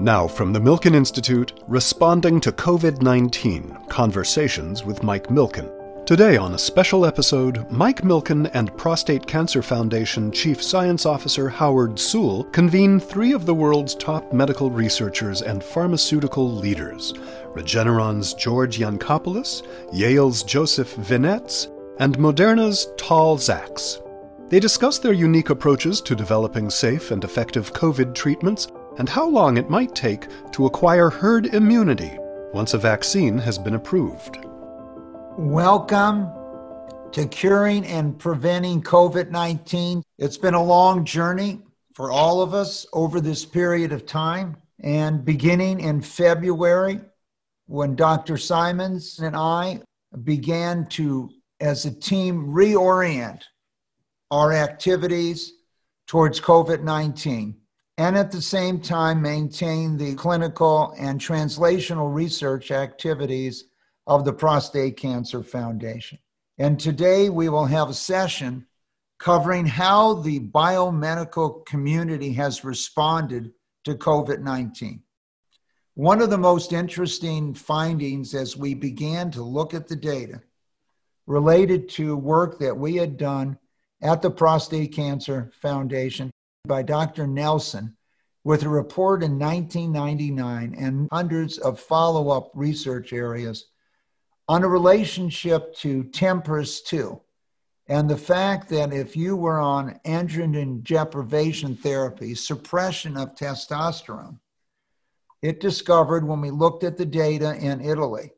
Now, from the Milken Institute, responding to COVID 19 Conversations with Mike Milken. Today, on a special episode, Mike Milken and Prostate Cancer Foundation Chief Science Officer Howard Soule convene three of the world's top medical researchers and pharmaceutical leaders Regeneron's George Yancopoulos, Yale's Joseph Vinetz, and Moderna's Tal Zaks. They discuss their unique approaches to developing safe and effective COVID treatments and how long it might take to acquire herd immunity once a vaccine has been approved. Welcome to curing and preventing COVID 19. It's been a long journey for all of us over this period of time. And beginning in February, when Dr. Simons and I began to, as a team, reorient our activities towards COVID 19 and at the same time maintain the clinical and translational research activities of the Prostate Cancer Foundation. And today we will have a session covering how the biomedical community has responded to COVID 19. One of the most interesting findings as we began to look at the data related to work that we had done at the Prostate Cancer Foundation by Dr. Nelson with a report in 1999 and hundreds of follow up research areas on a relationship to TMPRSS 2 and the fact that if you were on androgen deprivation therapy, suppression of testosterone, it discovered when we looked at the data in Italy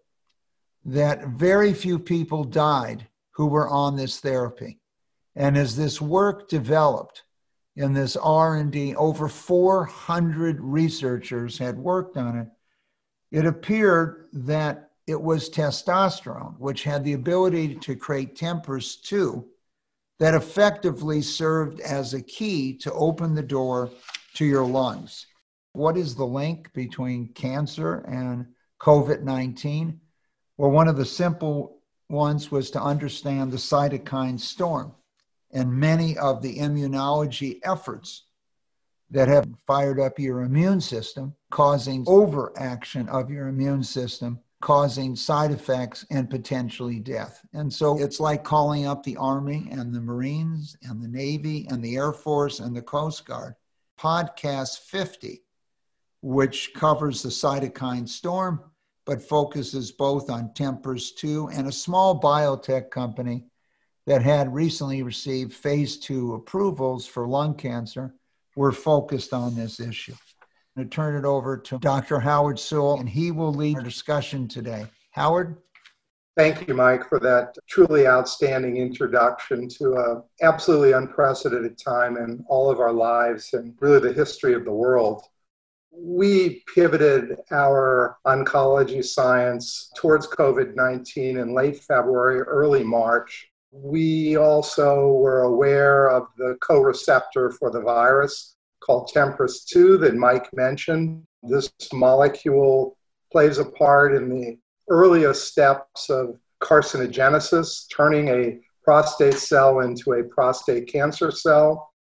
that very few people died who were on this therapy. And as this work developed in this R&D, over 400 researchers had worked on it. It appeared that it was testosterone, which had the ability to create TMPRSS2, that effectively served as a key to open the door to your lungs. What is the link between cancer and COVID 19? Well, one of the simple ones was to understand the cytokine storm and many of the immunology efforts that have fired up your immune system, causing overaction of your immune system, causing side effects and potentially death. And so it's like calling up the Army and the Marines and the Navy and the Air Force and the Coast Guard. Podcast 50, which covers the cytokine storm, but focuses both on TMPRSS2 and a small biotech company that had recently received phase two approvals for lung cancer were focused on this issue. I'm going to turn it over to Dr. Howard Soule, and he will lead our discussion today. Howard? Thank you, Mike, for that truly outstanding introduction to an absolutely unprecedented time in all of our lives and really the history of the world. We pivoted our oncology science towards COVID 19 in late February, early March we also were aware of the co receptor for the virus called TMPRSS2 that Mike mentioned. This molecule plays a part in the earliest steps of carcinogenesis, turning a prostate cell into a prostate cancer cell.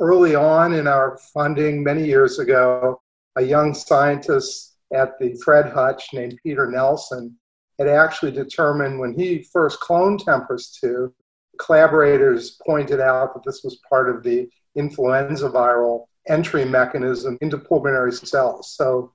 Early on in our funding, many years ago, a young scientist at the Fred Hutch named Peter Nelson had actually determined when he first cloned TMPRSS2, collaborators pointed out that this was part of the influenza viral entry mechanism into pulmonary cells. So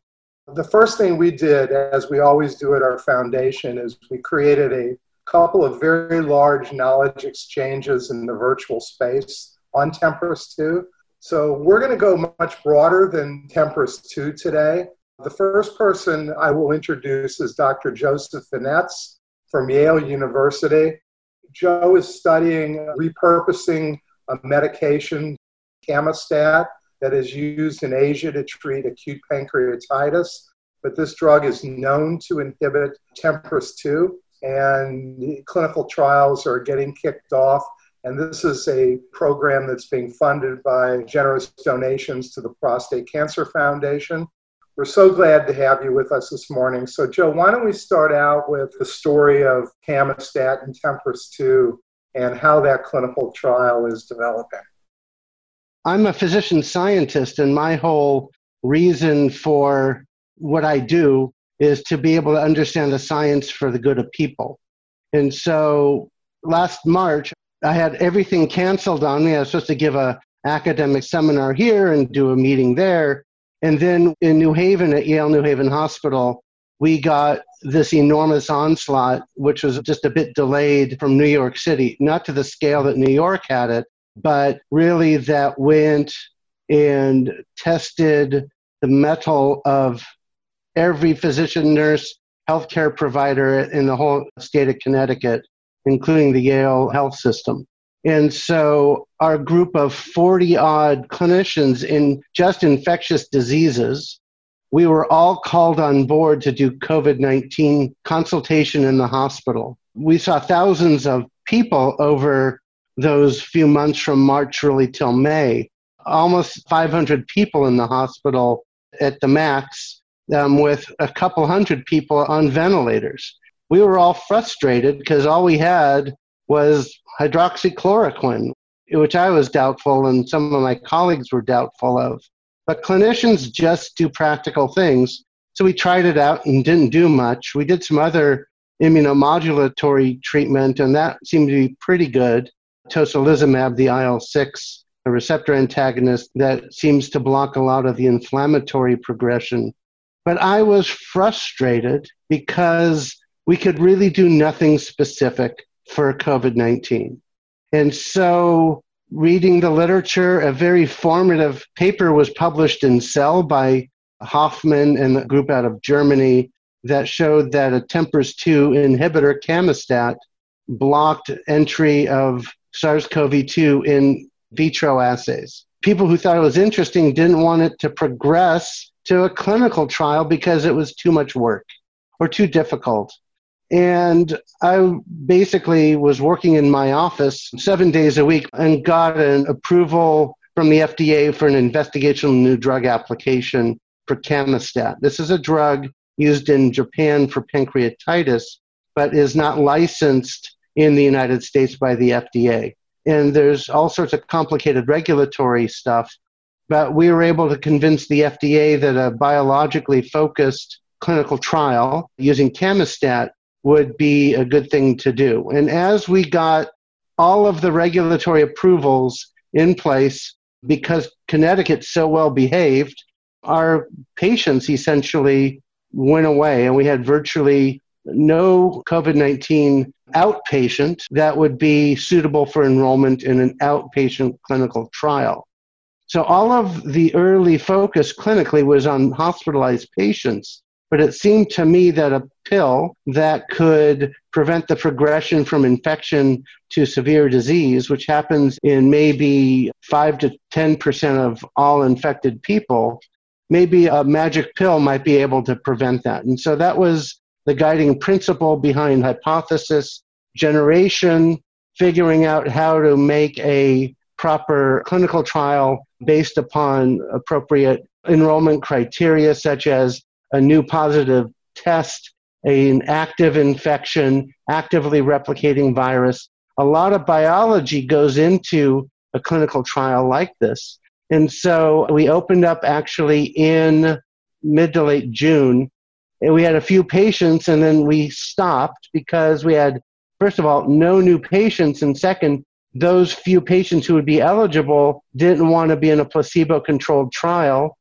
the first thing we did, as we always do at our foundation, is we created a couple of very large knowledge exchanges in the virtual space on TMPRSS2. So we're going to go much broader than TMPRSS2 today. The first person I will introduce is Dr. Joseph Vinetz from Yale University. Joe is studying repurposing a medication, Camostat, that is used in Asia to treat acute pancreatitis. But this drug is known to inhibit TMPRSS2, and clinical trials are getting kicked off. And this is a program that's being funded by generous donations to the Prostate Cancer Foundation. We're so glad to have you with us this morning. So, Joe, why don't we start out with the story of Camostat and TMPRSS2 and how that clinical trial is developing? I'm a physician scientist, and my whole reason for what I do is to be able to understand the science for the good of people. And so last March, I had everything canceled on me. I was supposed to give a academic seminar here and do a meeting there. And then in New Haven at Yale New Haven Hospital, we got this enormous onslaught, which was just a bit delayed from New York City, not to the scale that New York had it, but really that went and tested the mettle of every physician, nurse, healthcare provider in the whole state of Connecticut, including the Yale health system. And so our group of 40 odd clinicians in just infectious diseases, we were all called on board to do COVID 19 consultation in the hospital. We saw thousands of people over those few months from March really till May. Almost 500 people in the hospital at the max, um, with a couple hundred people on ventilators. We were all frustrated because all we had was hydroxychloroquine, which I was doubtful and some of my colleagues were doubtful of. But clinicians just do practical things. So we tried it out and didn't do much. We did some other immunomodulatory treatment, and that seemed to be pretty good. Tocilizumab, the IL 6 a receptor antagonist that seems to block a lot of the inflammatory progression. But I was frustrated because we could really do nothing specific for COVID 19. And so, reading the literature, a very formative paper was published in Cell by Hoffman and a group out of Germany that showed that a TMPRSS2 inhibitor, Camostat, blocked entry of SARS CoV 2 in vitro assays. People who thought it was interesting didn't want it to progress to a clinical trial because it was too much work or too difficult. And I basically was working in my office seven days a week and got an approval from the FDA for an investigational new drug application for Camostat. This is a drug used in Japan for pancreatitis, but is not licensed in the United States by the FDA and there's all sorts of complicated regulatory stuff. But we were able to convince the FDA that a biologically focused clinical trial using Camostat would be a good thing to do. And as we got all of the regulatory approvals in place, because Connecticut's so well behaved, our patients essentially went away, and we had virtually no COVID 19 outpatient that would be suitable for enrollment in an outpatient clinical trial. So, all of the early focus clinically was on hospitalized patients, but it seemed to me that a pill that could prevent the progression from infection to severe disease, which happens in maybe 5 to 10% of all infected people, maybe a magic pill might be able to prevent that. And so that was the guiding principle behind hypothesis generation, figuring out how to make a proper clinical trial based upon appropriate enrollment criteria, such as a new positive test, an active infection, actively replicating virus. A lot of biology goes into a clinical trial like this. And so we opened up actually in mid to late June and we had a few patients and then we stopped because we had first of all no new patients and second those few patients who would be eligible didn't want to be in a placebo controlled trial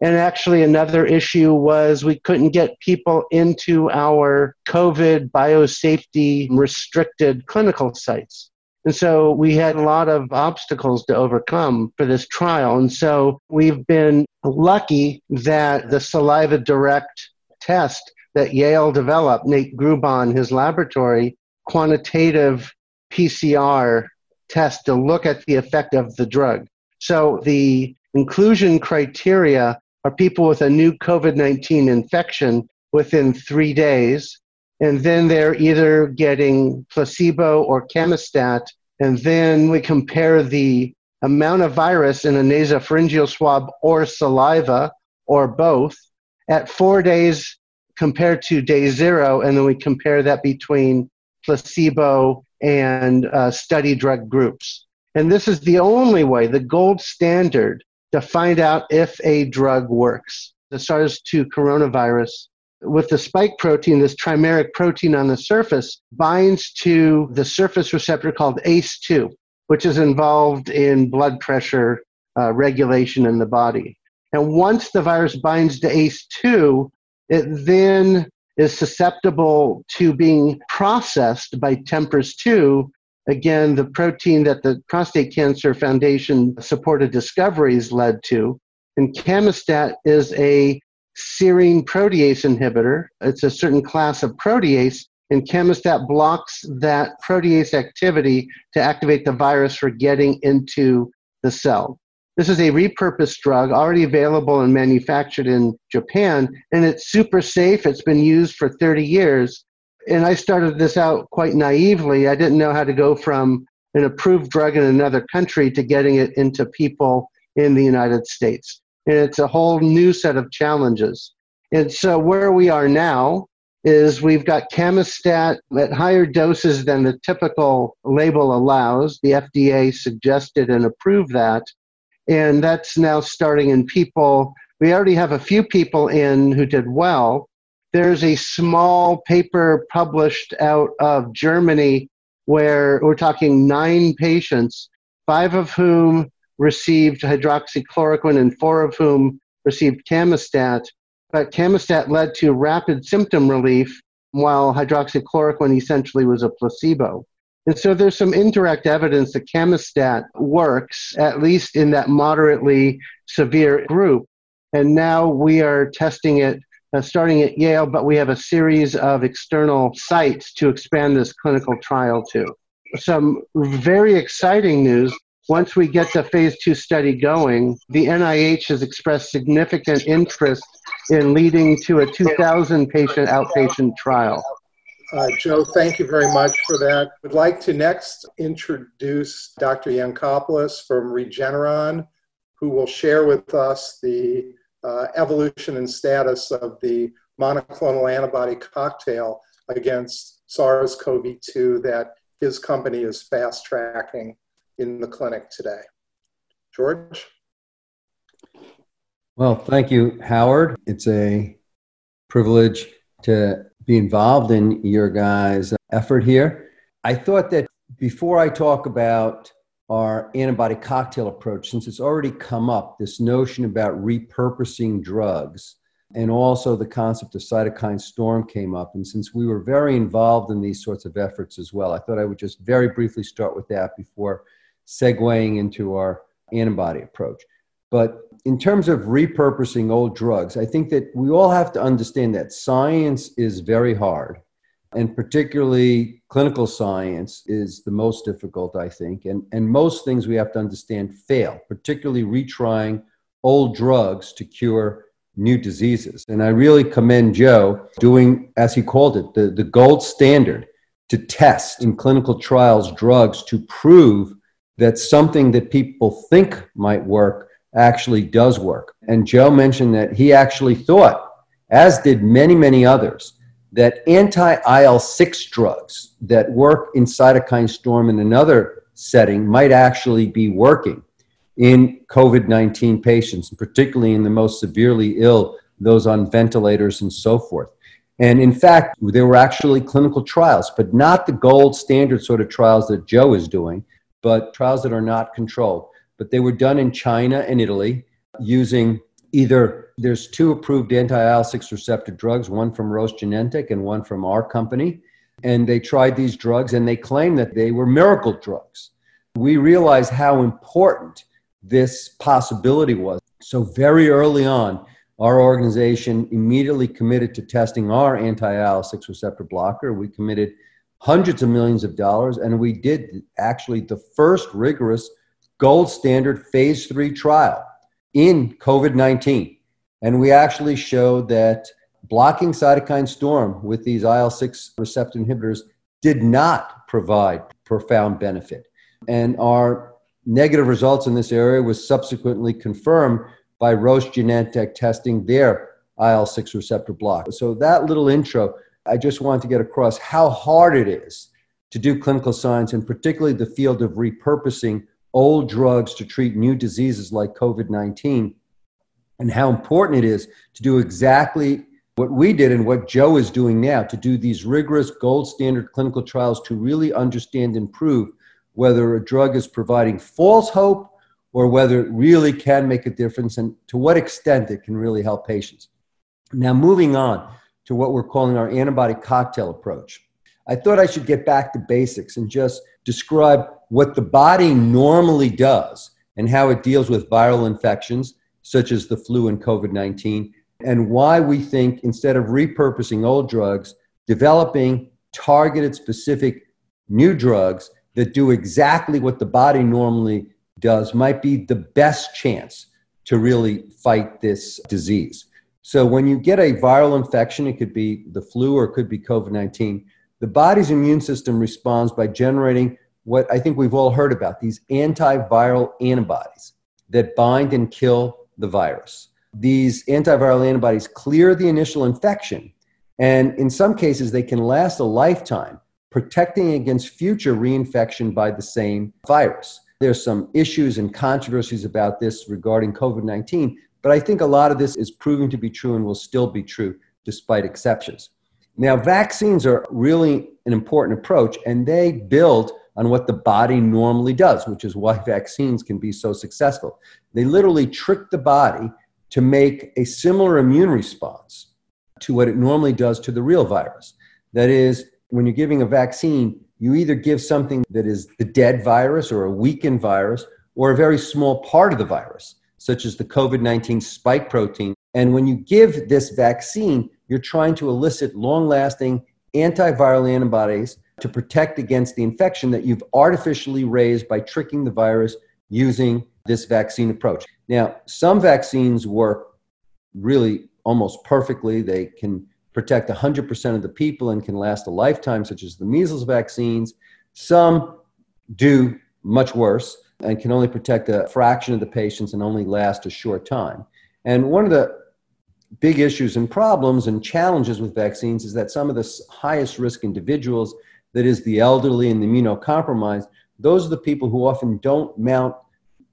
and actually another issue was we couldn't get people into our covid biosafety restricted clinical sites and so we had a lot of obstacles to overcome for this trial and so we've been lucky that the saliva direct test that Yale developed, Nate Grubaugh, his laboratory, quantitative PCR test to look at the effect of the drug. So the inclusion criteria are people with a new COVID 19 infection within three days, and then they're either getting placebo or Camostat, and then we compare the amount of virus in a nasopharyngeal swab or saliva or both at four days compared to day zero, and then we compare that between placebo and uh, study drug groups. And this is the only way, the gold standard to find out if a drug works. The SARS 2 coronavirus, with the spike protein, this trimeric protein on the surface, binds to the surface receptor called ACE2, which is involved in blood pressure uh, regulation in the body. And once the virus binds to ACE2, it then is susceptible to being processed by TMPRSS2 again, the protein that the Prostate Cancer Foundation supported discoveries led to. And Camostat is a serine protease inhibitor. It's a certain class of protease, and Camostat blocks that protease activity to activate the virus for getting into the cell. This is a repurposed drug already available and manufactured in Japan, and it's super safe. It's been used for 30 years and I started this out quite naively. I didn't know how to go from an approved drug in another country to getting it into people in the United States. And it's a whole new set of challenges. And so where we are now is we've got Camostat at higher doses than the typical label allows. The FDA suggested and approved that. And that's now starting in people. We already have a few people in who did well, there's a small paper published out of Germany where we're talking nine patients, five of whom received hydroxychloroquine and four of whom received Camostat. But Camostat led to rapid symptom relief, while hydroxychloroquine essentially was a placebo. And so there's some indirect evidence that Camostat works, at least in that moderately severe group. And now we are testing it starting at Yale, but we have a series of external sites to expand this clinical trial to. Some very exciting news. Once we get the phase two study going, the NIH has expressed significant interest in leading to a 2,000 patient outpatient trial. Uh, Joe, thank you very much for that. I'd like to next introduce Dr. Yancopoulos from Regeneron, who will share with us the uh, evolution and status of the monoclonal antibody cocktail against SARS CoV 2 that his company is fast tracking in the clinic today. George? Well, thank you, Howard. It's a privilege to be involved in your guys' effort here. I thought that before I talk about our antibody cocktail approach, since it's already come up, this notion about repurposing drugs, and also the concept of cytokine storm came up. And since we were very involved in these sorts of efforts as well, I thought I would just very briefly start with that before segueing into our antibody approach. But in terms of repurposing old drugs, I think that we all have to understand that science is very hard and particularly clinical science is the most difficult, I think. And, and most things we have to understand fail, particularly retrying old drugs to cure new diseases. And I really commend Joe doing, as he called it, the, the gold standard to test in clinical trials drugs to prove that something that people think might work actually does work. And Joe mentioned that he actually thought, as did many, many others, that anti IL 6 drugs that work in cytokine storm in another setting might actually be working in COVID 19 patients, particularly in the most severely ill, those on ventilators and so forth. And in fact, there were actually clinical trials, but not the gold standard sort of trials that Joe is doing, but trials that are not controlled. But they were done in China and Italy using either there's two approved anti-IL-6 receptor drugs, one from Roche Genentech and one from our company, and they tried these drugs and they claimed that they were miracle drugs. We realized how important this possibility was. So very early on, our organization immediately committed to testing our anti-IL-6 receptor blocker. We committed hundreds of millions of dollars, and we did actually the first rigorous gold standard phase three trial in COVID 19. And we actually showed that blocking cytokine storm with these IL 6 receptor inhibitors did not provide profound benefit. And our negative results in this area was subsequently confirmed by Roche Genentech testing their IL 6 receptor block. So, that little intro, I just want to get across how hard it is to do clinical science, and particularly the field of repurposing old drugs to treat new diseases like COVID 19 and how important it is to do exactly what we did and what Joe is doing now to do these rigorous gold standard clinical trials to really understand and prove whether a drug is providing false hope or whether it really can make a difference and to what extent it can really help patients. Now, moving on to what we're calling our antibody cocktail approach. I thought I should get back to basics and just describe what the body normally does and how it deals with viral infections, such as the flu and COVID 19, and why we think instead of repurposing old drugs, developing targeted specific new drugs that do exactly what the body normally does might be the best chance to really fight this disease. So, when you get a viral infection, it could be the flu or it could be COVID 19, the body's immune system responds by generating what I think we've all heard about these antiviral antibodies that bind and kill the virus. These antiviral antibodies clear the initial infection, and in some cases, they can last a lifetime, protecting against future reinfection by the same virus. There's some issues and controversies about this regarding COVID 19, but I think a lot of this is proving to be true and will still be true despite exceptions. Now, vaccines are really an important approach, and they build on what the body normally does, which is why vaccines can be so successful. They literally trick the body to make a similar immune response to what it normally does to the real virus. That is, when you're giving a vaccine, you either give something that is the dead virus or a weakened virus or a very small part of the virus, such as the COVID 19 spike protein. And when you give this vaccine, you're trying to elicit long lasting antiviral antibodies to protect against the infection that you've artificially raised by tricking the virus using this vaccine approach. Now, some vaccines work really almost perfectly. They can protect 100% of the people and can last a lifetime, such as the measles vaccines. Some do much worse and can only protect a fraction of the patients and only last a short time. And one of the big issues and problems and challenges with vaccines is that some of the highest risk individuals, that is, the elderly and the immunocompromised, those are the people who often don't mount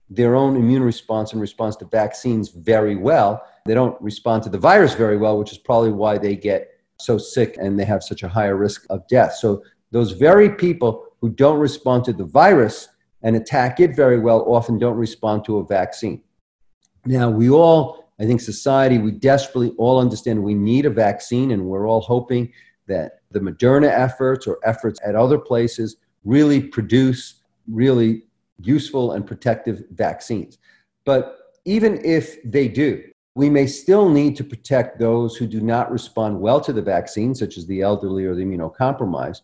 their own immune response in response to vaccines very well. They don't respond to the virus very well, which is probably why they get so sick and they have such a higher risk of death. So, those very people who don't respond to the virus and attack it very well often don't respond to a vaccine. Now, we all I think society, we desperately all understand we need a vaccine, and we're all hoping that the Moderna efforts or efforts at other places really produce really useful and protective vaccines. But even if they do, we may still need to protect those who do not respond well to the vaccine, such as the elderly or the immunocompromised,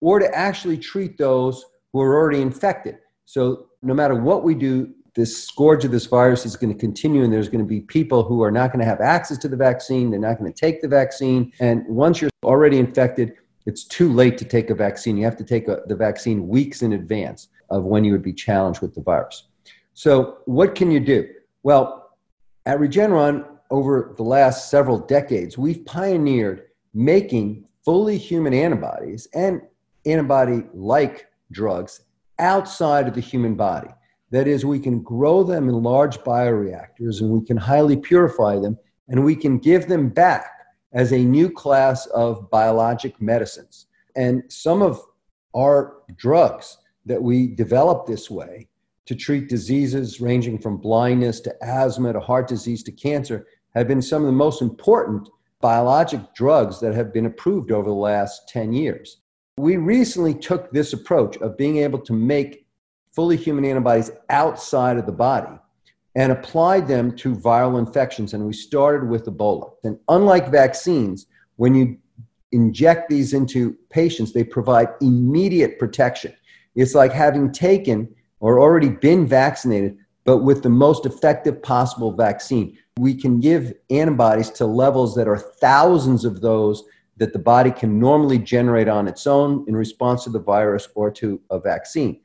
or to actually treat those who are already infected. So, no matter what we do this scourge of this virus is going to continue and there's going to be people who are not going to have access to the vaccine they're not going to take the vaccine and once you're already infected it's too late to take a vaccine. You have to take a, the vaccine weeks in advance of when you would be challenged with the virus. So what can you do? Well at regeneron over the last several decades we've pioneered making fully human antibodies and antibody like drugs outside of the human body that is, we can grow them in large bioreactors and we can highly purify them and we can give them back as a new class of biologic medicines. And some of our drugs that we develop this way to treat diseases ranging from blindness to asthma to heart disease to cancer have been some of the most important biologic drugs that have been approved over the last 10 years. We recently took this approach of being able to make fully human antibodies outside of the body and applied them to viral infections. And we started with Ebola. And unlike vaccines, when you inject these into patients, they provide immediate protection. It's like having taken or already been vaccinated, but with the most effective possible vaccine. We can give antibodies to levels that are thousands of those that the body can normally generate on its own in response to the virus or to a vaccine.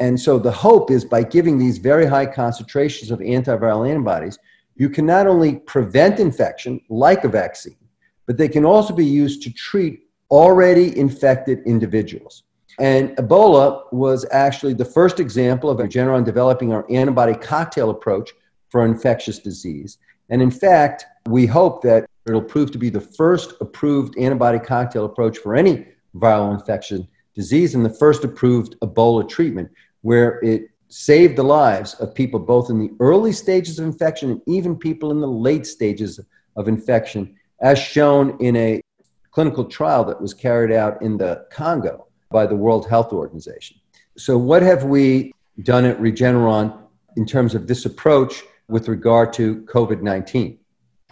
And so the hope is by giving these very high concentrations of antiviral antibodies, you can not only prevent infection like a vaccine, but they can also be used to treat already infected individuals. And Ebola was actually the first example of Regeneron developing our antibody cocktail approach for infectious disease. And in fact, we hope that it'll prove to be the first approved antibody cocktail approach for any viral infection disease and the first approved Ebola treatment, where it saved the lives of people both in the early stages of infection and even people in the late stages of infection, as shown in a clinical trial that was carried out in the Congo by the World Health Organization. So, what have we done at Regeneron in terms of this approach with regard to COVID 19?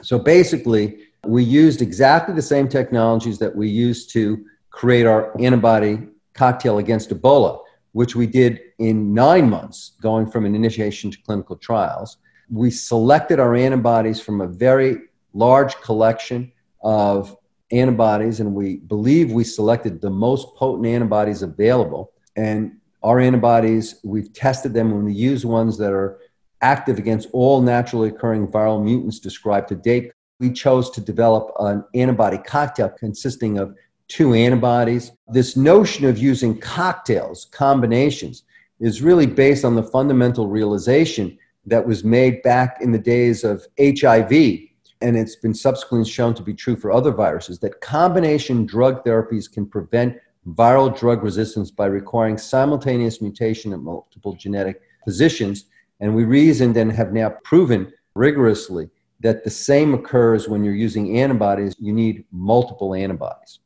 So, basically, we used exactly the same technologies that we used to create our antibody cocktail against Ebola, which we did in nine months, going from an initiation to clinical trials. We selected our antibodies from a very large collection of antibodies, and we believe we selected the most potent antibodies available. And our antibodies, we've tested them and we use ones that are active against all naturally occurring viral mutants described to date. We chose to develop an antibody cocktail consisting of two antibodies. This notion of using cocktails, combinations, is really based on the fundamental realization that was made back in the days of HIV and it's been subsequently shown to be true for other viruses, that combination drug therapies can prevent viral drug resistance by requiring simultaneous mutation at multiple genetic positions. And we reasoned and have now proven rigorously that the same occurs when you're using antibodies. You need multiple antibodies.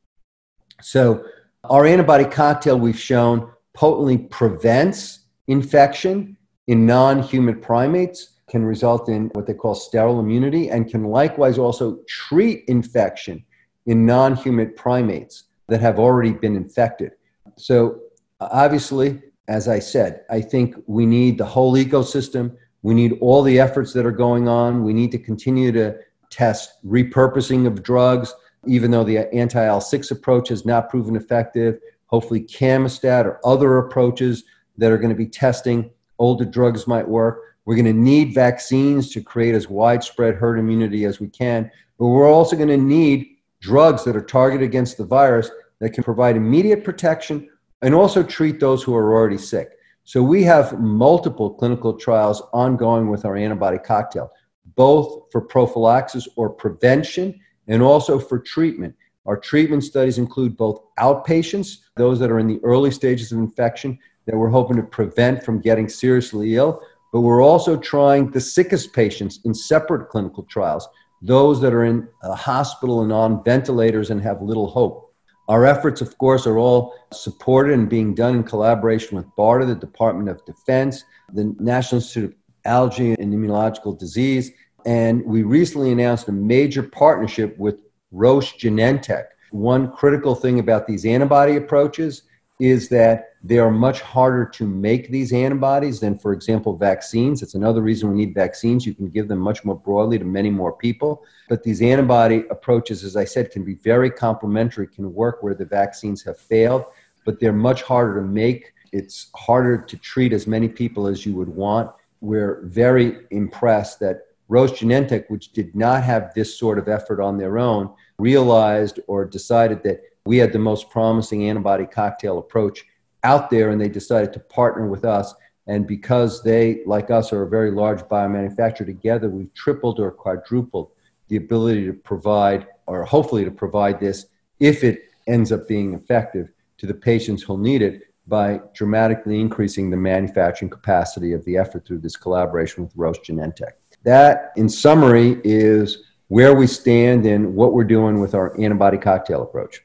So, our antibody cocktail we've shown potently prevents infection in non human primates can result in what they call sterile immunity and can likewise also treat infection in non human primates that have already been infected. So, obviously, as I said, I think we need the whole ecosystem. We need all the efforts that are going on. We need to continue to test repurposing of drugs, even though the anti IL 6 approach has not proven effective. Hopefully, Camostat or other approaches that are going to be testing older drugs might work. We're going to need vaccines to create as widespread herd immunity as we can, but we're also going to need drugs that are targeted against the virus that can provide immediate protection and also treat those who are already sick. So we have multiple clinical trials ongoing with our antibody cocktail, both for prophylaxis or prevention and also for treatment. Our treatment studies include both outpatients, those that are in the early stages of infection that we're hoping to prevent from getting seriously ill, but we're also trying the sickest patients in separate clinical trials, those that are in a hospital and on ventilators and have little hope. Our efforts, of course, are all supported and being done in collaboration with BARDA, the Department of Defense, the National Institute of Allergy and Immunological Disease, and we recently announced a major partnership with Roche Genentech. One critical thing about these antibody approaches is that they are much harder to make these antibodies than, for example, vaccines. It's another reason we need vaccines. You can give them much more broadly to many more people. But these antibody approaches, as I said, can be very complementary, can work where the vaccines have failed, but they're much harder to make. It's harder to treat as many people as you would want. We're very impressed that Roche Genentech, which did not have this sort of effort on their own, realized or decided that we had the most promising antibody cocktail approach out there, and they decided to partner with us. And because they, like us, are a very large biomanufacturer together, we've tripled or quadrupled the ability to provide, or hopefully to provide this, if it ends up being effective, to the patients who'll need it by dramatically increasing the manufacturing capacity of the effort through this collaboration with Roche Genentech. That, in summary, is where we stand and what we're doing with our antibody cocktail approach.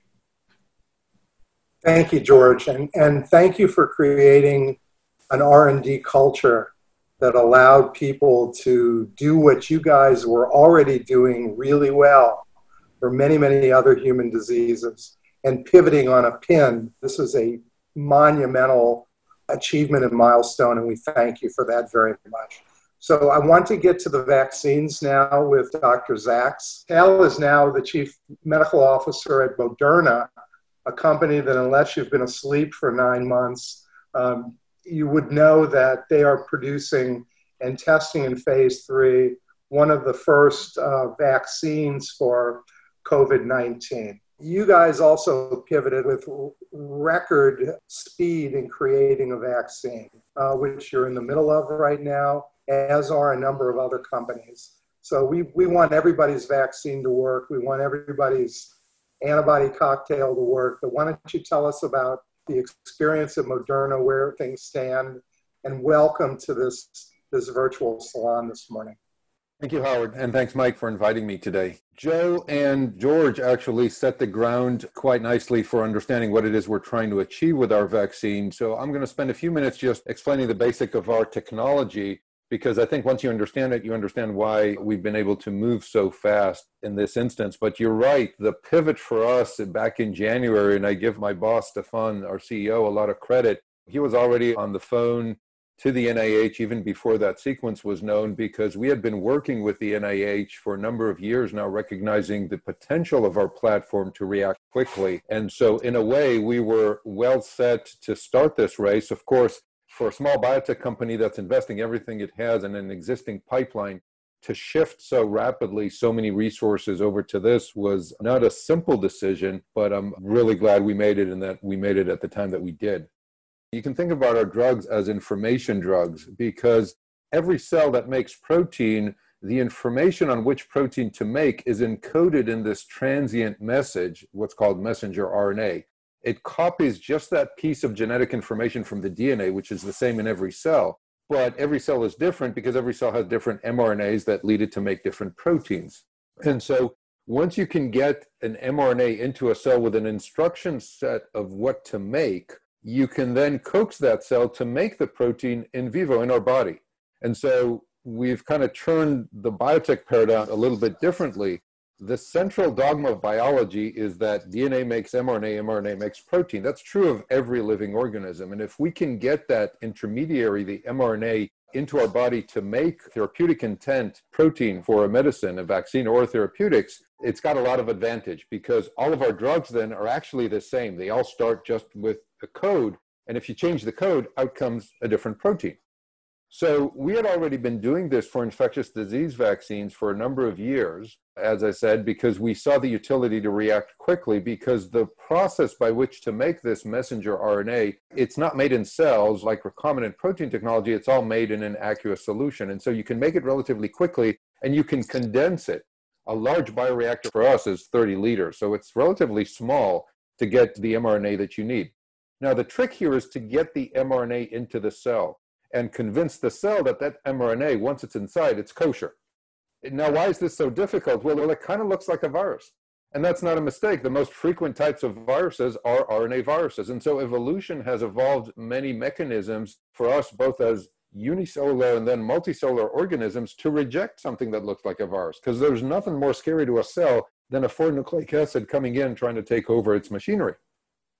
Thank you, George, and, and thank you for creating an R&D culture that allowed people to do what you guys were already doing really well for many, many other human diseases and pivoting on a pin. This is a monumental achievement and milestone, and we thank you for that very much. So I want to get to the vaccines now with Dr. Zaks. Tal is now the Chief Medical Officer at Moderna, a company that, unless you've been asleep for nine months, um, you would know that they are producing and testing in phase three one of the first uh, vaccines for COVID 19. You guys also pivoted with record speed in creating a vaccine, uh, which you're in the middle of right now, as are a number of other companies. So we, we want everybody's vaccine to work. We want everybody's antibody cocktail to work. But why don't you tell us about the experience at Moderna, where things stand, and welcome to this, this virtual salon this morning. Thank you, Howard, and thanks, Mike, for inviting me today. Joe and George actually set the ground quite nicely for understanding what it is we're trying to achieve with our vaccine. So I'm going to spend a few minutes just explaining the basic of our technology because I think once you understand it, you understand why we've been able to move so fast in this instance. But you're right, the pivot for us back in January, and I give my boss, Stefan, our CEO, a lot of credit. He was already on the phone to the NIH even before that sequence was known because we had been working with the NIH for a number of years now, recognizing the potential of our platform to react quickly. And so, in a way, we were well set to start this race. Of course, for a small biotech company that's investing everything it has in an existing pipeline to shift so rapidly so many resources over to this was not a simple decision but i'm really glad we made it and that we made it at the time that we did. You can think about our drugs as information drugs because every cell that makes protein the information on which protein to make is encoded in this transient message what's called messenger rna it copies just that piece of genetic information from the DNA, which is the same in every cell. But every cell is different because every cell has different mRNAs that lead it to make different proteins. And so once you can get an mRNA into a cell with an instruction set of what to make, you can then coax that cell to make the protein in vivo in our body. And so we've kind of turned the biotech paradigm a little bit differently the central dogma of biology is that DNA makes mRNA, mRNA makes protein. That's true of every living organism. And if we can get that intermediary, the mRNA, into our body to make therapeutic intent protein for a medicine, a vaccine, or therapeutics, it's got a lot of advantage because all of our drugs then are actually the same. They all start just with a code. And if you change the code, out comes a different protein. So we had already been doing this for infectious disease vaccines for a number of years, as I said, because we saw the utility to react quickly because the process by which to make this messenger RNA, it's not made in cells like recombinant protein technology, it's all made in an aqueous solution. And so you can make it relatively quickly and you can condense it. A large bioreactor for us is 30 liters, so it's relatively small to get the mRNA that you need. Now, the trick here is to get the mRNA into the cell and convince the cell that that mRNA, once it's inside, it's kosher. Now, why is this so difficult? Well, it kind of looks like a virus. And that's not a mistake. The most frequent types of viruses are RNA viruses. And so evolution has evolved many mechanisms for us, both as unicellular and then multicellular organisms, to reject something that looks like a virus. Because there's nothing more scary to a cell than a foreign nucleic acid coming in trying to take over its machinery.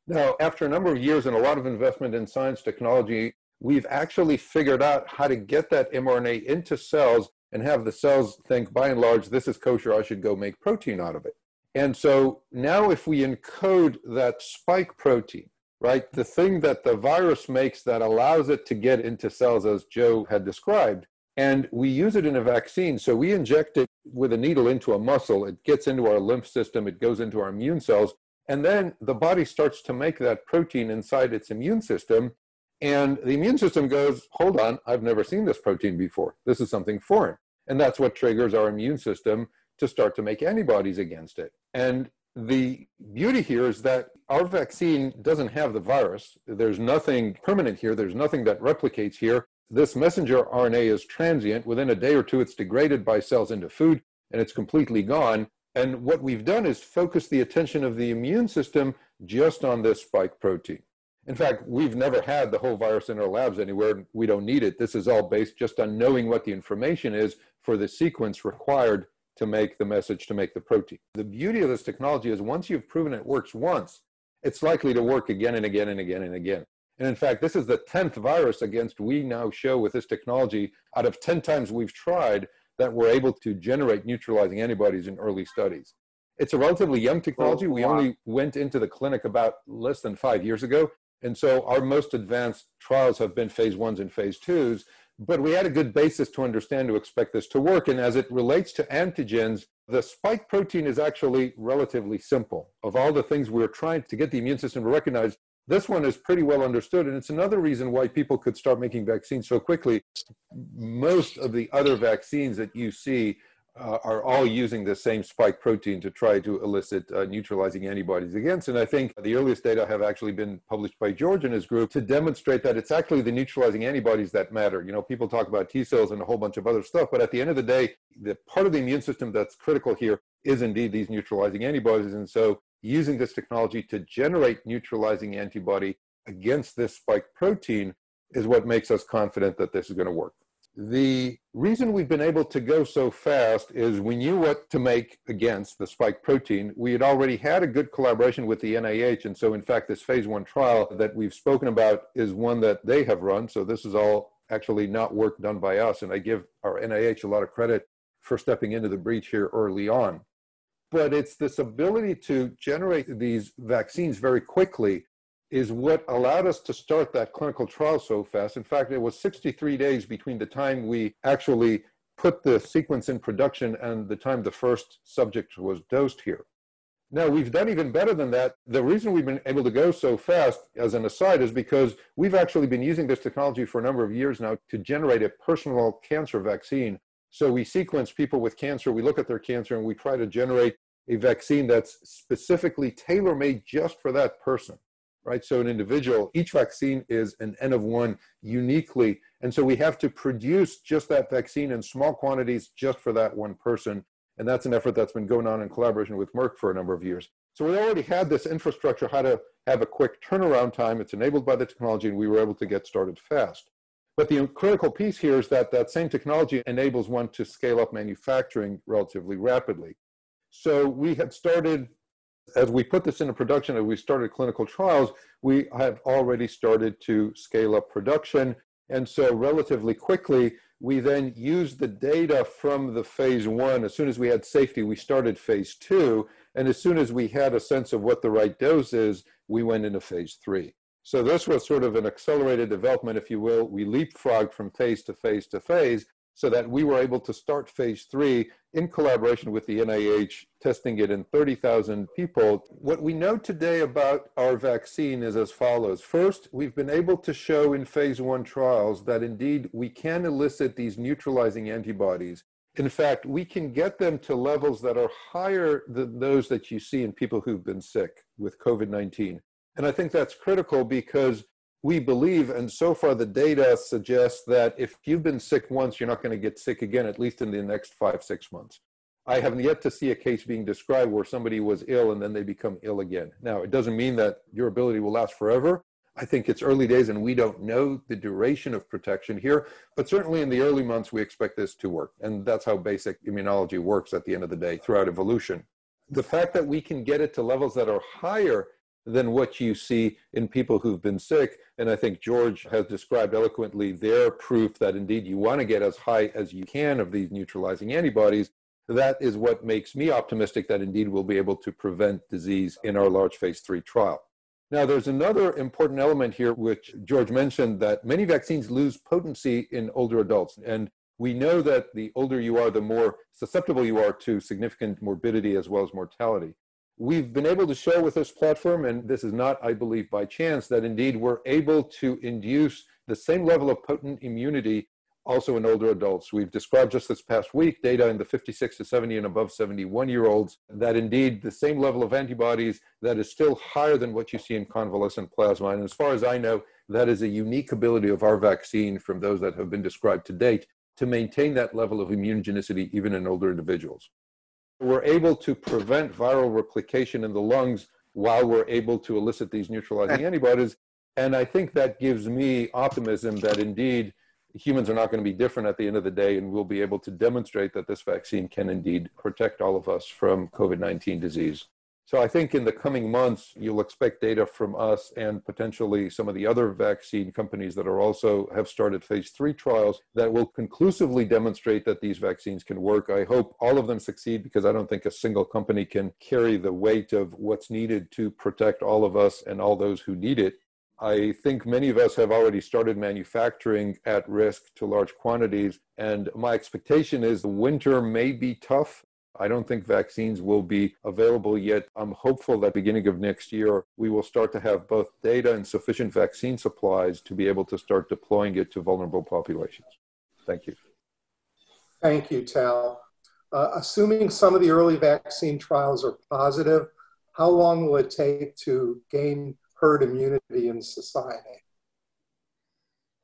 Now, after a number of years and a lot of investment in science, technology, we've actually figured out how to get that mRNA into cells and have the cells think, by and large, this is kosher, I should go make protein out of it. And so now, if we encode that spike protein, right, the thing that the virus makes that allows it to get into cells, as Joe had described, and we use it in a vaccine. So we inject it with a needle into a muscle, it gets into our lymph system, it goes into our immune cells, and then the body starts to make that protein inside its immune system. And the immune system goes, hold on, I've never seen this protein before. This is something foreign. And that's what triggers our immune system to start to make antibodies against it. And the beauty here is that our vaccine doesn't have the virus. There's nothing permanent here, there's nothing that replicates here. This messenger RNA is transient. Within a day or two, it's degraded by cells into food and it's completely gone. And what we've done is focus the attention of the immune system just on this spike protein. In fact, we've never had the whole virus in our labs anywhere. We don't need it. This is all based just on knowing what the information is for the sequence required to make the message to make the protein. The beauty of this technology is once you've proven it works once, it's likely to work again and again and again and again. And in fact, this is the 10th virus against we now show with this technology out of 10 times we've tried that we're able to generate neutralizing antibodies in early studies. It's a relatively young technology. We oh, only went into the clinic about less than five years ago. And so our most advanced trials have been phase ones and phase twos. But we had a good basis to understand to expect this to work. And as it relates to antigens, the spike protein is actually relatively simple. Of all the things we're trying to get the immune system to recognize, this one is pretty well understood. And it's another reason why people could start making vaccines so quickly. Most of the other vaccines that you see uh, are all using the same spike protein to try to elicit uh, neutralizing antibodies against. And I think the earliest data have actually been published by George and his group to demonstrate that it's actually the neutralizing antibodies that matter. You know, people talk about T cells and a whole bunch of other stuff, but at the end of the day, the part of the immune system that's critical here is indeed these neutralizing antibodies. And so using this technology to generate neutralizing antibody against this spike protein is what makes us confident that this is going to work. The reason we've been able to go so fast is we knew what to make against the spike protein. We had already had a good collaboration with the NIH. And so, in fact, this phase one trial that we've spoken about is one that they have run. So, this is all actually not work done by us. And I give our NIH a lot of credit for stepping into the breach here early on. But it's this ability to generate these vaccines very quickly is what allowed us to start that clinical trial so fast. In fact, it was 63 days between the time we actually put the sequence in production and the time the first subject was dosed here. Now, we've done even better than that. The reason we've been able to go so fast, as an aside, is because we've actually been using this technology for a number of years now to generate a personal cancer vaccine. So we sequence people with cancer, we look at their cancer, and we try to generate a vaccine that's specifically tailor made just for that person right? So an individual, each vaccine is an N of one uniquely. And so we have to produce just that vaccine in small quantities just for that one person. And that's an effort that's been going on in collaboration with Merck for a number of years. So we already had this infrastructure, how to have a quick turnaround time. It's enabled by the technology, and we were able to get started fast. But the critical piece here is that that same technology enables one to scale up manufacturing relatively rapidly. So we had started as we put this into production, as we started clinical trials, we have already started to scale up production. And so, relatively quickly, we then used the data from the phase one. As soon as we had safety, we started phase two. And as soon as we had a sense of what the right dose is, we went into phase three. So, this was sort of an accelerated development, if you will. We leapfrogged from phase to phase to phase so that we were able to start phase three in collaboration with the NIH, testing it in 30,000 people. What we know today about our vaccine is as follows. First, we've been able to show in phase one trials that indeed we can elicit these neutralizing antibodies. In fact, we can get them to levels that are higher than those that you see in people who've been sick with COVID 19. And I think that's critical because we believe, and so far the data suggests that if you've been sick once, you're not going to get sick again, at least in the next five, six months. I haven't yet to see a case being described where somebody was ill and then they become ill again. Now, it doesn't mean that your ability will last forever. I think it's early days and we don't know the duration of protection here, but certainly in the early months, we expect this to work. And that's how basic immunology works at the end of the day throughout evolution. The fact that we can get it to levels that are higher than what you see in people who've been sick. And I think George has described eloquently their proof that indeed you want to get as high as you can of these neutralizing antibodies. That is what makes me optimistic that indeed we'll be able to prevent disease in our large phase three trial. Now, there's another important element here, which George mentioned that many vaccines lose potency in older adults. And we know that the older you are, the more susceptible you are to significant morbidity as well as mortality. We've been able to show with this platform, and this is not, I believe, by chance, that indeed we're able to induce the same level of potent immunity also in older adults. We've described just this past week data in the 56 to 70 and above 71 year olds that indeed the same level of antibodies that is still higher than what you see in convalescent plasma. And as far as I know, that is a unique ability of our vaccine from those that have been described to date to maintain that level of immunogenicity even in older individuals. We're able to prevent viral replication in the lungs while we're able to elicit these neutralizing antibodies. And I think that gives me optimism that indeed humans are not going to be different at the end of the day, and we'll be able to demonstrate that this vaccine can indeed protect all of us from COVID 19 disease. So I think in the coming months, you'll expect data from us and potentially some of the other vaccine companies that are also have started phase three trials that will conclusively demonstrate that these vaccines can work. I hope all of them succeed because I don't think a single company can carry the weight of what's needed to protect all of us and all those who need it. I think many of us have already started manufacturing at risk to large quantities. And my expectation is the winter may be tough. I don't think vaccines will be available yet. I'm hopeful that beginning of next year, we will start to have both data and sufficient vaccine supplies to be able to start deploying it to vulnerable populations. Thank you. Thank you, Tal. Uh, assuming some of the early vaccine trials are positive, how long will it take to gain herd immunity in society?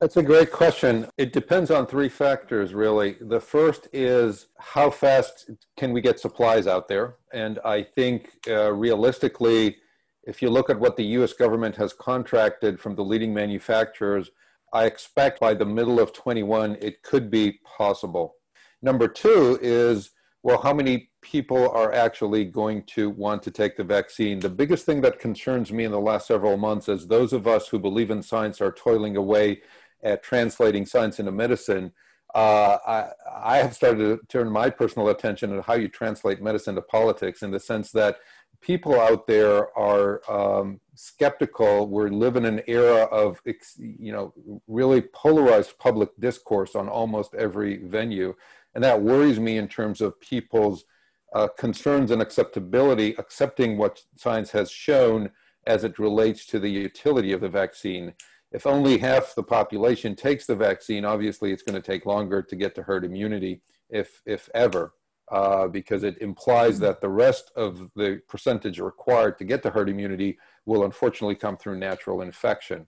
That's a great question. It depends on three factors, really. The first is how fast can we get supplies out there? And I think uh, realistically, if you look at what the US government has contracted from the leading manufacturers, I expect by the middle of 21, it could be possible. Number two is well, how many people are actually going to want to take the vaccine? The biggest thing that concerns me in the last several months is those of us who believe in science are toiling away at translating science into medicine. Uh, I, I have started to turn my personal attention to how you translate medicine to politics in the sense that people out there are um, skeptical. We live in an era of, you know, really polarized public discourse on almost every venue. And that worries me in terms of people's uh, concerns and acceptability, accepting what science has shown as it relates to the utility of the vaccine. If only half the population takes the vaccine, obviously it's going to take longer to get to herd immunity, if, if ever, uh, because it implies that the rest of the percentage required to get to herd immunity will unfortunately come through natural infection.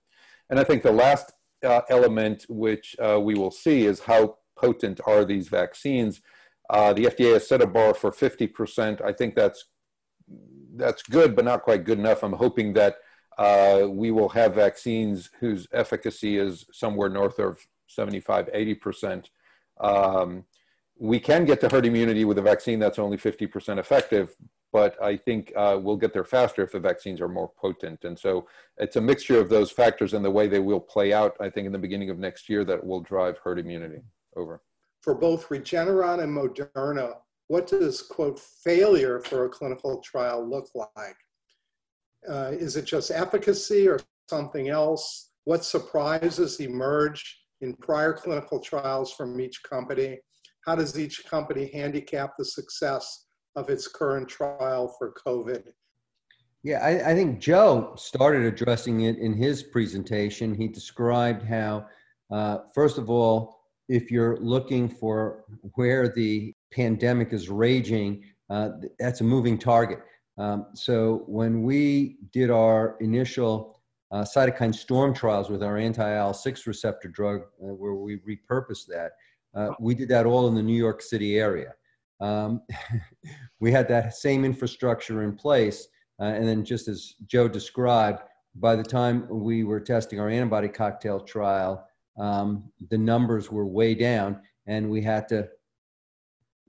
And I think the last uh, element which uh, we will see is how potent are these vaccines. Uh, the FDA has set a bar for 50%. I think that's that's good, but not quite good enough. I'm hoping that uh, we will have vaccines whose efficacy is somewhere north of 75, 80%. Um, we can get to herd immunity with a vaccine that's only 50% effective, but I think uh, we'll get there faster if the vaccines are more potent. And so it's a mixture of those factors and the way they will play out, I think, in the beginning of next year that will drive herd immunity. Over. For both Regeneron and Moderna, what does, quote, failure for a clinical trial look like? Uh, is it just efficacy or something else? What surprises emerge in prior clinical trials from each company? How does each company handicap the success of its current trial for COVID? Yeah, I, I think Joe started addressing it in his presentation. He described how, uh, first of all, if you're looking for where the pandemic is raging, uh, that's a moving target. Um, so when we did our initial uh, cytokine storm trials with our anti-IL-6 receptor drug, uh, where we repurposed that, uh, we did that all in the New York City area. Um, we had that same infrastructure in place, uh, and then just as Joe described, by the time we were testing our antibody cocktail trial, um, the numbers were way down, and we had to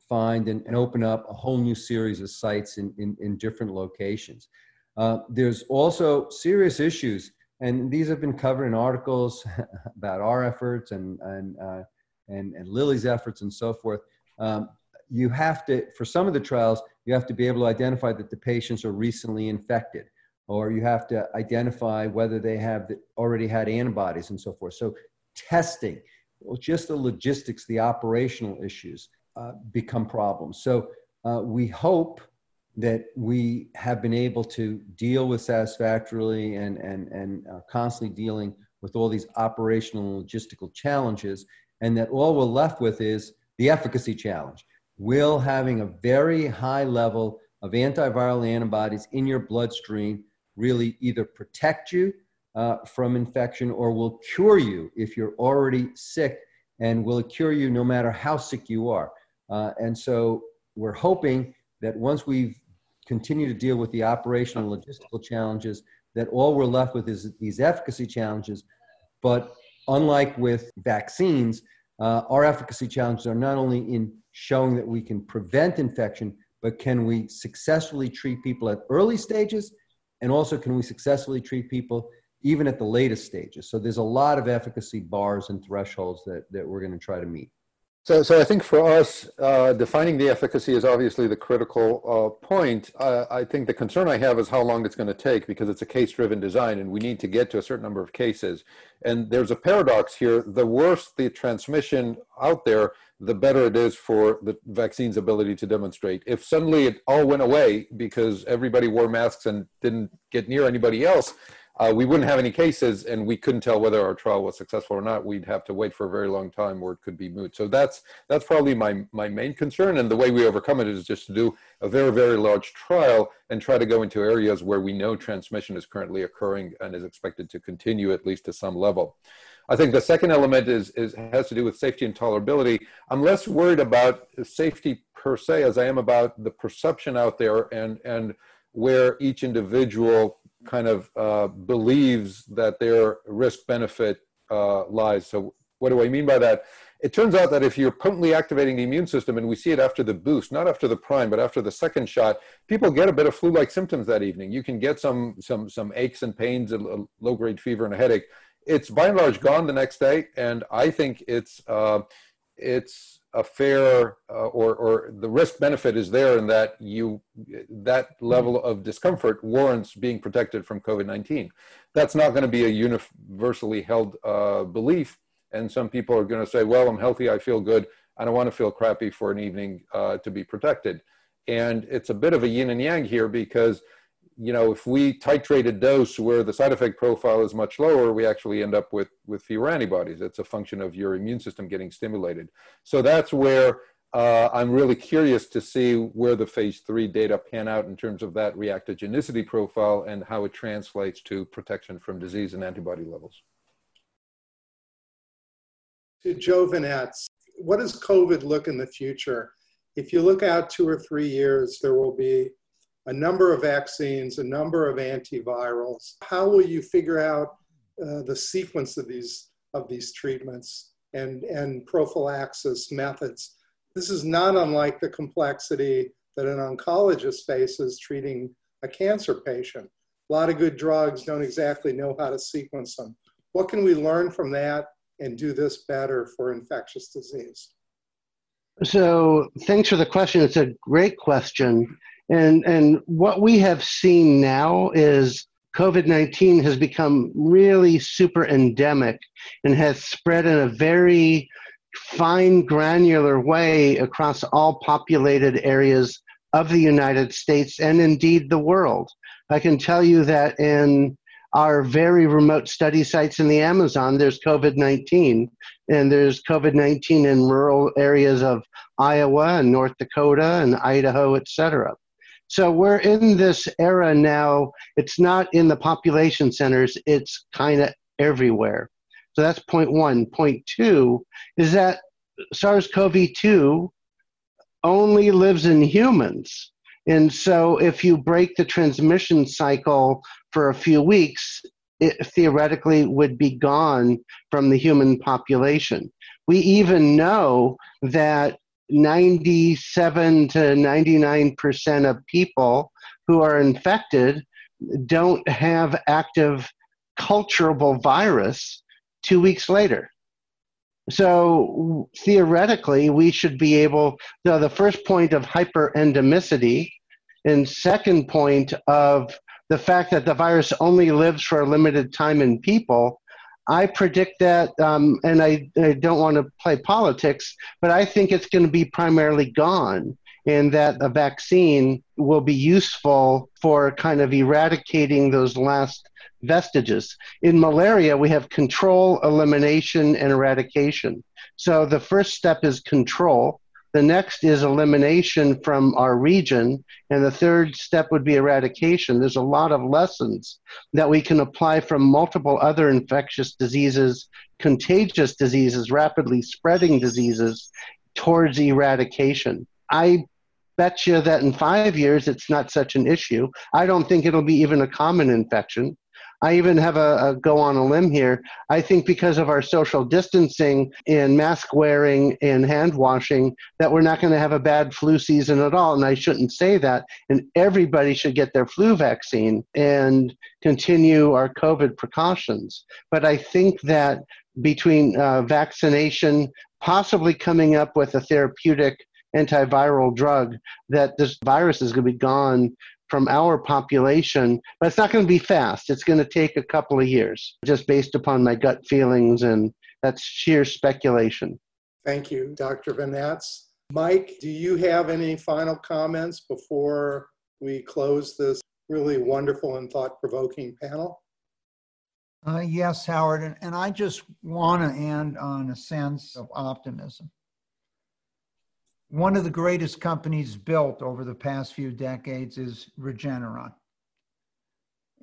find and, and, open up a whole new series of sites in, in, in different locations. Uh, there's also serious issues, and these have been covered in articles about our efforts and, and, uh, and, and Lilly's efforts and so forth. Um, you have to, for some of the trials, you have to be able to identify that the patients are recently infected, or you have to identify whether they have already had antibodies and so forth. So testing, well, just the logistics, the operational issues uh, become problems. So uh, we hope that we have been able to deal with satisfactorily and, and, and uh, constantly dealing with all these operational and logistical challenges, and that all we're left with is the efficacy challenge. Will having a very high level of antiviral antibodies in your bloodstream really either protect you uh, from infection or will cure you if you're already sick and will cure you no matter how sick you are. Uh, and so we're hoping that once we've continued to deal with the operational logistical challenges, that all we're left with is these efficacy challenges. But unlike with vaccines, uh, our efficacy challenges are not only in showing that we can prevent infection, but can we successfully treat people at early stages? And also, can we successfully treat people even at the latest stages. So there's a lot of efficacy bars and thresholds that, that we're going to try to meet. So, so I think for us, uh, defining the efficacy is obviously the critical uh, point. I think the concern I have is how long it's going to take because it's a case-driven design, and we need to get to a certain number of cases. And there's a paradox here: the worse the transmission out there, the better it is for the vaccine's ability to demonstrate. If suddenly it all went away because everybody wore masks and didn't get near anybody else, uh, we wouldn't have any cases and we couldn't tell whether our trial was successful or not. We'd have to wait for a very long time or it could be moot. So that's, that's probably my, my main concern. And the way we overcome it is just to do a very, very large trial and try to go into areas where we know transmission is currently occurring and is expected to continue at least to some level. I think the second element is, is has to do with safety and tolerability. I'm less worried about safety per se as I am about the perception out there and, and where each individual kind of uh, believes that their risk benefit uh, lies. So, what do I mean by that? It turns out that if you're potently activating the immune system, and we see it after the boost, not after the prime, but after the second shot, people get a bit of flu-like symptoms that evening. You can get some some some aches and pains, a low-grade fever, and a headache. It's by and large gone the next day, and I think it's uh, it's a fair uh, or, or the risk benefit is there in that you that level of discomfort warrants being protected from COVID-19. That's not going to be a universally held uh, belief. And some people are going to say, well, I'm healthy, I feel good. I don't want to feel crappy for an evening uh, to be protected. And it's a bit of a yin and yang here because you know, if we titrate a dose where the side effect profile is much lower, we actually end up with, with fewer antibodies. It's a function of your immune system getting stimulated. So that's where uh, I'm really curious to see where the phase three data pan out in terms of that reactogenicity profile and how it translates to protection from disease and antibody levels. To Joe Vinetz, what does COVID look in the future? If you look out two or three years, there will be a number of vaccines, a number of antivirals. How will you figure out uh, the sequence of these of these treatments and, and prophylaxis methods? This is not unlike the complexity that an oncologist faces treating a cancer patient. A lot of good drugs don't exactly know how to sequence them. What can we learn from that and do this better for infectious disease? So, thanks for the question. It's a great question. And, and what we have seen now is COVID 19 has become really super endemic and has spread in a very fine, granular way across all populated areas of the United States and indeed the world. I can tell you that in our very remote study sites in the Amazon, there's COVID 19, and there's COVID 19 in rural areas of Iowa and North Dakota and Idaho, et cetera. So we're in this era now. It's not in the population centers, it's kind of everywhere. So that's point one. Point two is that SARS CoV 2 only lives in humans. And so if you break the transmission cycle for a few weeks, it theoretically would be gone from the human population. We even know that 97 to 99% of people who are infected don't have active culturable virus two weeks later. So theoretically, we should be able, so the first point of hyperendemicity, and second point of the fact that the virus only lives for a limited time in people I predict that, um, and I, I don't want to play politics, but I think it's going to be primarily gone, and that a vaccine will be useful for kind of eradicating those last vestiges. In malaria, we have control, elimination, and eradication. So the first step is control. The next is elimination from our region. And the third step would be eradication. There's a lot of lessons that we can apply from multiple other infectious diseases, contagious diseases, rapidly spreading diseases towards eradication. I bet you that in five years it's not such an issue. I don't think it'll be even a common infection. I even have a, a, go on a limb here. I think because of our social distancing and mask wearing and hand washing, that we're not going to have a bad flu season at all. And I shouldn't say that. And everybody should get their flu vaccine and continue our COVID precautions. But I think that between uh, vaccination, possibly coming up with a therapeutic antiviral drug, that this virus is going to be gone from our population, but it's not going to be fast. It's going to take a couple of years, just based upon my gut feelings, and that's sheer speculation. Thank you, Dr. Vinetz. Mike, do you have any final comments before we close this really wonderful and thought provoking panel? Uh, yes, Howard. And, and I just want to end on a sense of optimism. One of the greatest companies built over the past few decades is Regeneron.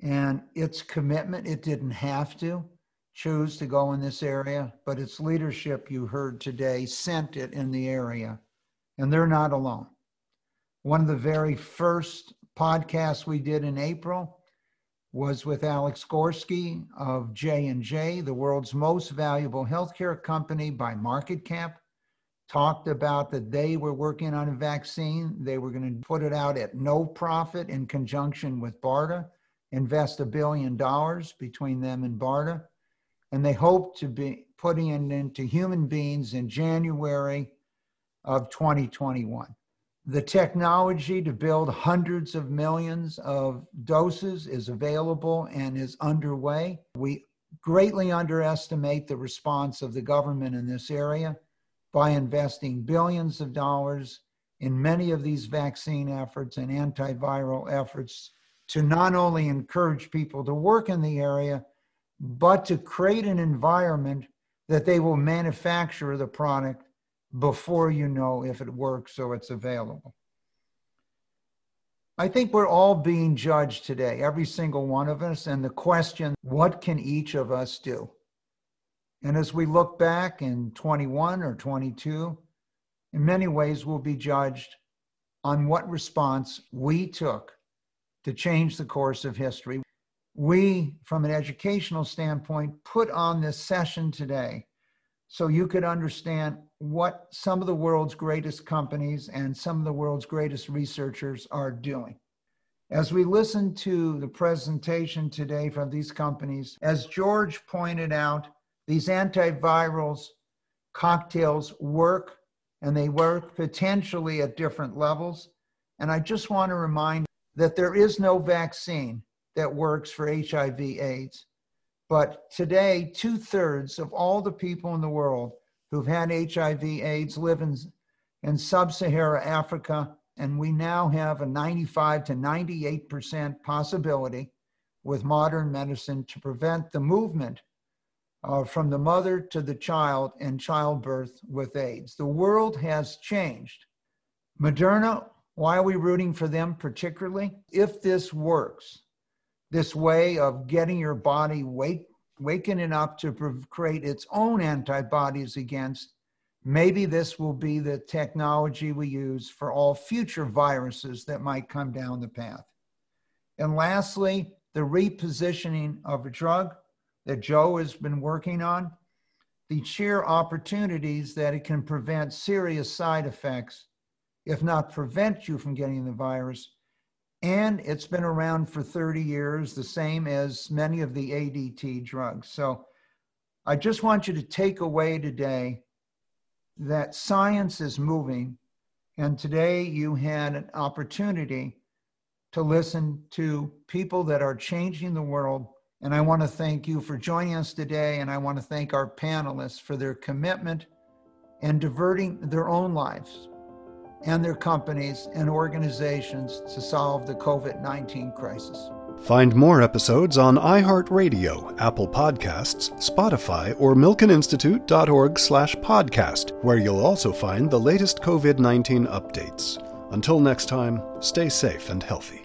And its commitment, it didn't have to choose to go in this area, but its leadership you heard today sent it in the area. And they're not alone. One of the very first podcasts we did in April was with Alex Gorsky of J&J, the world's most valuable healthcare company by market cap, talked about that they were working on a vaccine. They were going to put it out at no profit in conjunction with BARDA, invest a billion dollars between them and BARDA, and they hope to be putting it into human beings in January of 2021. The technology to build hundreds of millions of doses is available and is underway. We greatly underestimate the response of the government in this area by investing billions of dollars in many of these vaccine efforts and antiviral efforts to not only encourage people to work in the area, but to create an environment that they will manufacture the product before you know if it works so it's available. I think we're all being judged today, every single one of us, and the question, what can each of us do? And as we look back in 21 or 22, in many ways we'll be judged on what response we took to change the course of history. We, from an educational standpoint, put on this session today so you could understand what some of the world's greatest companies and some of the world's greatest researchers are doing. As we listen to the presentation today from these companies, as George pointed out, these antivirals cocktails work and they work potentially at different levels. And I just want to remind that there is no vaccine that works for HIV AIDS. But today, two thirds of all the people in the world who've had HIV AIDS live in, in sub Sahara Africa. And we now have a 95 to 98% possibility with modern medicine to prevent the movement uh, from the mother to the child in childbirth with AIDS. The world has changed. Moderna, why are we rooting for them particularly? If this works, this way of getting your body wake, wakening up to create its own antibodies against, maybe this will be the technology we use for all future viruses that might come down the path. And lastly, the repositioning of a drug that Joe has been working on, the sheer opportunities that it can prevent serious side effects, if not prevent you from getting the virus, and it's been around for 30 years, the same as many of the ADT drugs. So I just want you to take away today that science is moving. And today you had an opportunity to listen to people that are changing the world. And I want to thank you for joining us today. And I want to thank our panelists for their commitment and diverting their own lives and their companies and organizations to solve the COVID 19 crisis. Find more episodes on iHeartRadio, Apple Podcasts, Spotify, or milkeninstitute.org slash podcast, where you'll also find the latest COVID-19 updates. Until next time, stay safe and healthy.